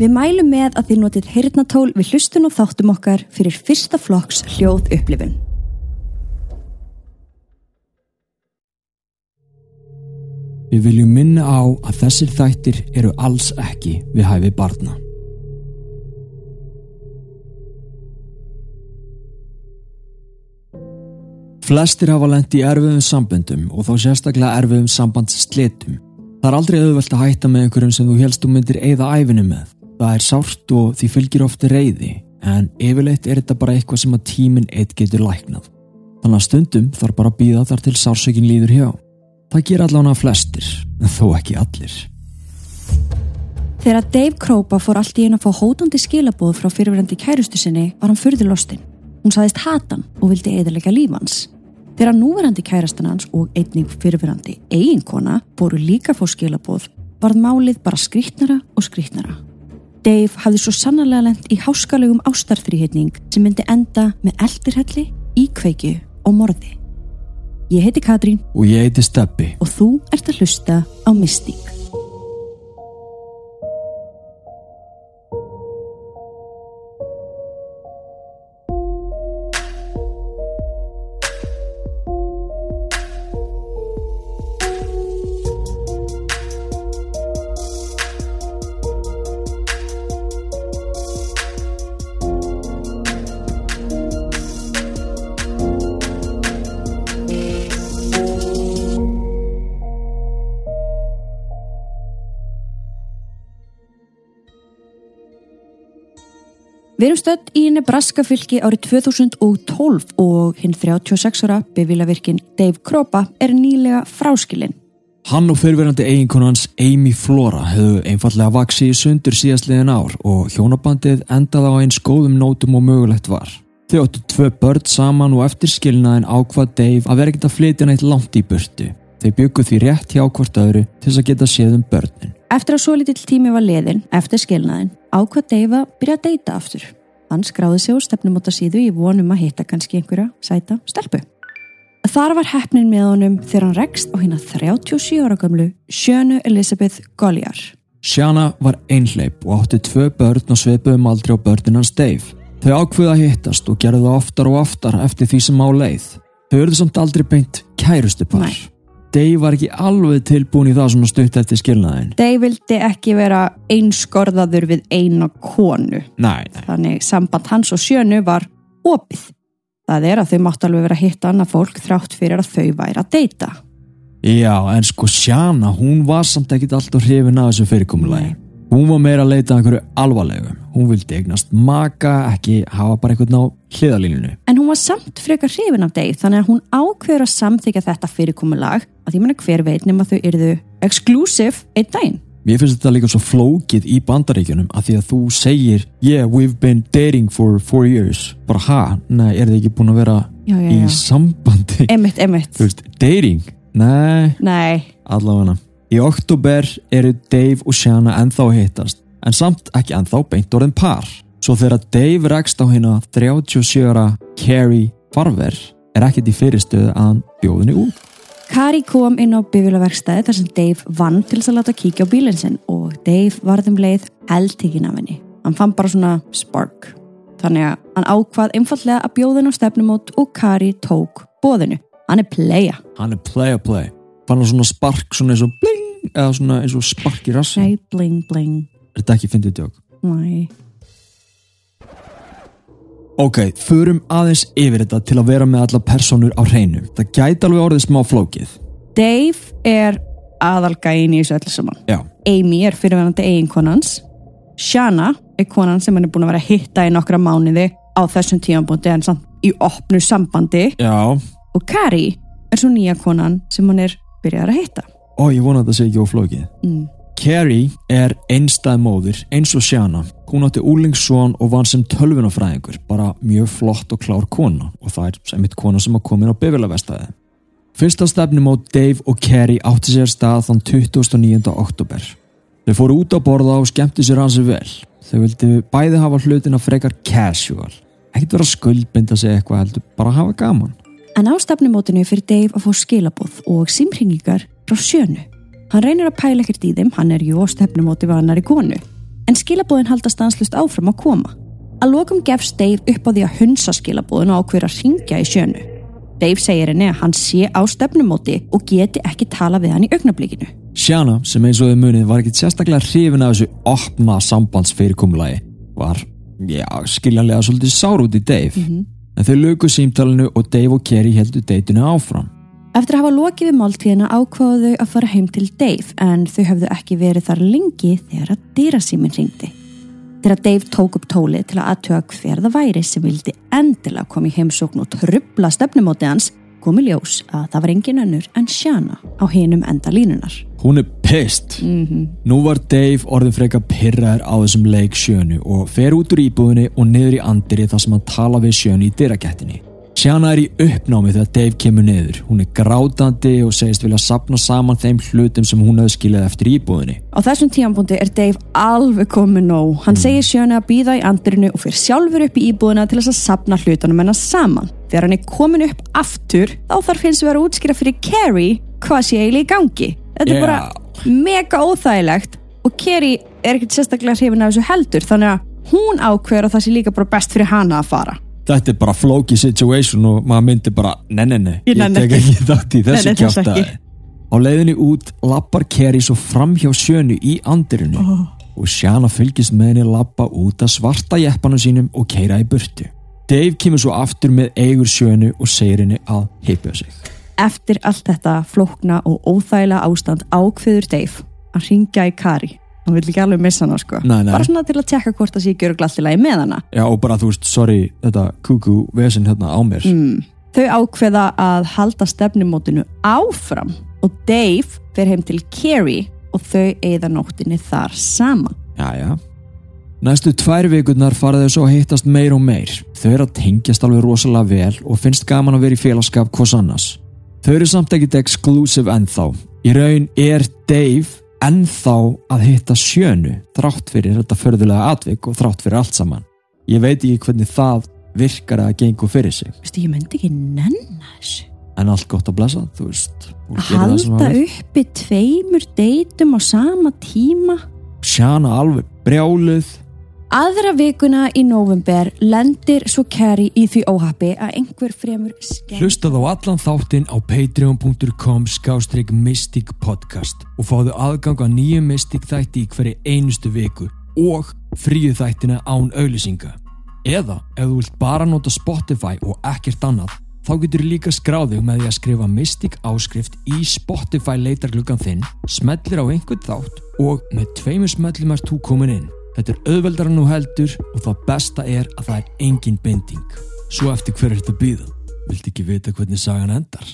Við mælum með að þið notið heyrnatól við hlustun og þáttum okkar fyrir fyrsta flokks hljóð upplifun. Við viljum minna á að þessir þættir eru alls ekki við hæfi barna. Flestir hafa lent í erfiðum samböndum og þá sérstaklega erfiðum sambandslitum. Það er aldrei auðvelt að hætta með einhverjum sem þú helst og myndir eigða æfinu með. Það er sárt og því fylgir ofta reyði, en yfirleitt er þetta bara eitthvað sem að tíminn eitt getur læknað. Þannig að stundum þarf bara að býða þar til sársökin líður hjá. Það ger allavega flestir, en þó ekki allir. Þegar Dave Krópa fór allt í einu að fá hótandi skilabóð frá fyrirverandi kærustu sinni var hann fyrður lostinn. Hún saðist hatan og vildi eðalega lífans. Þegar núverandi kærastan hans og einning fyrirverandi eiginkona fóru líka fór skilabóð varð málið bara skrítnara og skrítnara. Dave hafði svo sannarlega lent í háskalegum ástarfríhetning sem myndi enda með eldirhelli, íkveikju og morði. Ég heiti Katrín Og ég heiti Steppi. og þú ert að hlusta á Mystík. Við erum stödd í Nebraska fylki árið 2012 og hinn 36 ára bevilavirkin Dave Krópa er nýlega fráskilinn. Hann og fyrirverandi eiginkonans Amy Flora hefðu einfallega vaksið í sundur síðastliðin ár og hjónabandið endaði á eins góðum nótum og mögulegt var. Þau áttu tvö börn saman og eftir skilnaðin ákvað Dave að vera ekkert að flytja neitt langt í burtu. Þau byggu því rétt hjá hvort öðru til þess að geta séð um börnin. Eftir að svo litill tími var liðin, eftir skilnaðin, ákvað Dave að byrja að deyta aftur. Hann skráði sig á stefnumóta síðu í vonum að hitta kannski einhverja sæta stelpu. Þar var heppnin með honum þegar hann rekst á hérna 37 ára gamlu Sjönu Elisabeth Golliar. Shana var einhleip og átti tvö börn og sveipuðum aldrei á börnin hans Dave. Þau ákveða hittast og gerðu það oftar og oftar eftir því sem á leið. Þau eruðu samt aldrei beint kærustu par. Nei. Dave var ekki alveg tilbúin í það svona stutt eftir skilnaðin. Dave vildi ekki vera einskorðaður við eina konu. Nei, nei. Þannig samband hans og Sjönu var opið. Það er að þau máttu alveg vera að hitta annað fólk þrátt fyrir að þau væri að deyta. Já, en sko Shana, hún var samt ekkit alltaf hrifin af þessu fyrirkomulagi. Hún var meira að leita einhverju alvarlegu. Hún vildi eignast maka, ekki hafa bara einhvern á hliðalínunu. En hún var samt frekar hrifin af Dave þannig að hún ákveður að samþykja þetta fyrirkomulag að því manna hver veit nema þau yrðu exclusive einn daginn. Mér finnst þetta líka svo flókið í bandaríkjunum að því að þú segir Yeah, we've been dating for four years. Bara ha, nei, er þið ekki búin að vera Já, já, í já. sambandi? Emitt, emitt. Þú veist, dating? Nei, Nei, allavega. Í oktober eru Dave og Shana ennþá að hittast, en samt ekki ennþá beint orðin par. Svo þegar Dave rekst á hérna 37 ára Carrie Farver er ekkert í fyrirstöðu að hann bjóðinni út. Kari kom inn á bifjölaverkstæði þar sem Dave vann til þess að láta kíkja á bílinn sinn og Dave varðum leið eldtíkin af henni. Hann fann bara svona spark. Þannig að hann ákvað einfallega að bjóðin á stefnumót og Kari tók bóðinu. Hann er playa. Hann er play a play. Hann svona spark svona eins og bling eða svona eins og spark í rassin. Nei, bling, bling. Er þetta ekki fyndið djók? Nei. Ok, förum aðeins yfir þetta til að vera með alla personur á hreinu. Það gæti alveg orðið smá flókið. Dave er aðalgæin í þessu öllu saman. Já, Amy er fyrirverandi eiginkonans. Shana er konan sem hann er búin að vera hitta í nokkra mánuði á þessum tímanbúndi en samt í opnu sambandi. já. Og Kari er svo nýja konan sem hann er byrjar að hitta. Ó, ég vona að þetta sé ekki óflókið. Mm. Carrie er einstæð móðir eins og Shana. Hún átti úlingsson og vann sem tölvunafræðingur, bara mjög flott og klár kona og það er sem mitt kona sem að komin á bifilavestæði. Fyrsta stefnum á Dave og Carrie átti sér stað þann 29. oktober. Þau fóru út að borða og skemmti sér hansi vel. Þau vildi bæði hafa hlutina frekar casual. Ekkert vera að skuldbinda sig eitthvað heldur, bara hafa gaman. En á stefnumótinu fyrir Dave að fá skilabóð og símringingar frá sjönu. Hann reynir að pæla ekkert í þeim, hann er jú á stefnumóti við annari konu. En skilabóðin halda stanslust áfram að koma. Að lokum gefst Dave upp á því að hunsa skilabóðin og ákveður að ringja í sjönu. Dave segir henni að hann sé á stefnumóti og geti ekki tala við hann í augnablíkinu. Sjana, sem eins og þau munið var ekki sérstaklega hrifin af þessu opna sambandsfyrirkomulagi, var, já, skiljanlega svolítið sár út í Dave. Mm -hmm. En þau lögu símtalinu og Dave og Kerry heldur deitinu áfram. Eftir að hafa lokið við máltíðina ákváðu þau að fara heim til Dave en þau hefðu ekki verið þar lengi þegar að dýrasíminn ringdi. Þegar Dave tók upp tóli til að aðtöa hver það væri sem vildi endilega koma í heimsókn og trubla stefnumótið hans komi ljós að það var engin önnur en Shana á hinum enda línunar. Hún er pist. Mm -hmm. Nú var Dave orðin freka pyrraður á þessum leik sjönu og fer út úr íbúðinni og niður í andiri þar sem hann tala við sjönu í dyrakettinni. Sjana er í uppnámi þegar Dave kemur niður. Hún er grátandi og segist vilja sapna saman þeim hlutum sem hún hefði skiljað eftir íbúðinni. Á þessum tíanbúndi er Dave alveg komið nóg. Hann mm. segir Sjana að býða í andirinu og fyrir sjálfur upp í íbúðina til þess að sapna hlutunum hennar saman. Þegar hann er komin upp aftur, þá þarf hins að útskýra fyrir Carrie hvað sé eiginlega í gangi. Þetta Yeah. er bara mega óþægilegt og Carrie er ekkert sérstaklega hrifin af þessu heldur þannig að hún ákveður að það sé líka bara best fyrir hana að fara. Þetta er bara flóki situation og maður myndi bara, nei, nei, nei, Ég ég tek ekki. þátt í þessu kjátaði. Á leiðinni út lappar Kerry svo fram hjá sjönu í andirinu Oh. og Sjana fylgist með henni lappa út að svarta jeppanum sínum og keira í burtu. Dave kemur svo aftur með eigur sjönu og segir henni að heipja sig. Eftir allt þetta flókna og óþægilega ástand ákveður Dave að ringja í Kari. Hann vil ekki alveg missa hana sko. Nei, nei. Bara svona til að tjekka hvort það sé ekki örglallilagi með hana. Já og bara þú veist, sorry, þetta kúkú vesen hérna á mér. Mm. Þau ákveða að halda stefnumótinu áfram og Dave fer heim til Carrie og þau eigða nóttinni þar saman. Já, já. Næstu tvær vikurnar fara þau svo að hittast meir og meir. Þau eru að tengjast alveg rosalega vel og finnst gaman að vera í félagskap hvers annars. Þau eru samt ekkit exclusive ennþá. Í raun er Dave ennþá að hitta sjönu þrátt fyrir þetta förðulega atvik og þrátt fyrir allt saman. Ég veit ekki hvernig það virkar að gengur fyrir sig. Vistu, ég myndi ekki nenn þessu. En allt gott að blessa, þú veist. Að halda vill. uppi tveimur deytum á sama tíma. Sjana alveg brjáluð. Aðra vikuna í november lendir svo Carrie í því óhappi að einhver fremur skemmt. Hlustað á allan þáttinn á patreon.com skástrík Mystic Podcast og fáðu aðgang að nýju Mystic þætti í hverju einustu viku og fríu þættina án auðlýsinga. Eða ef þú vilt bara nota Spotify og ekkert annað þá getur líka skráðið með því að skrifa Mystic áskrift í Spotify leitargluggan þinn, smellir á einhvern þátt og með tveimur smellum erst þú komin inn. Þetta er auðveldar en þú heldur og það besta er að það er engin binding. Svo eftir hver er þetta býða? Viltu ekki vita hvernig sagan endar?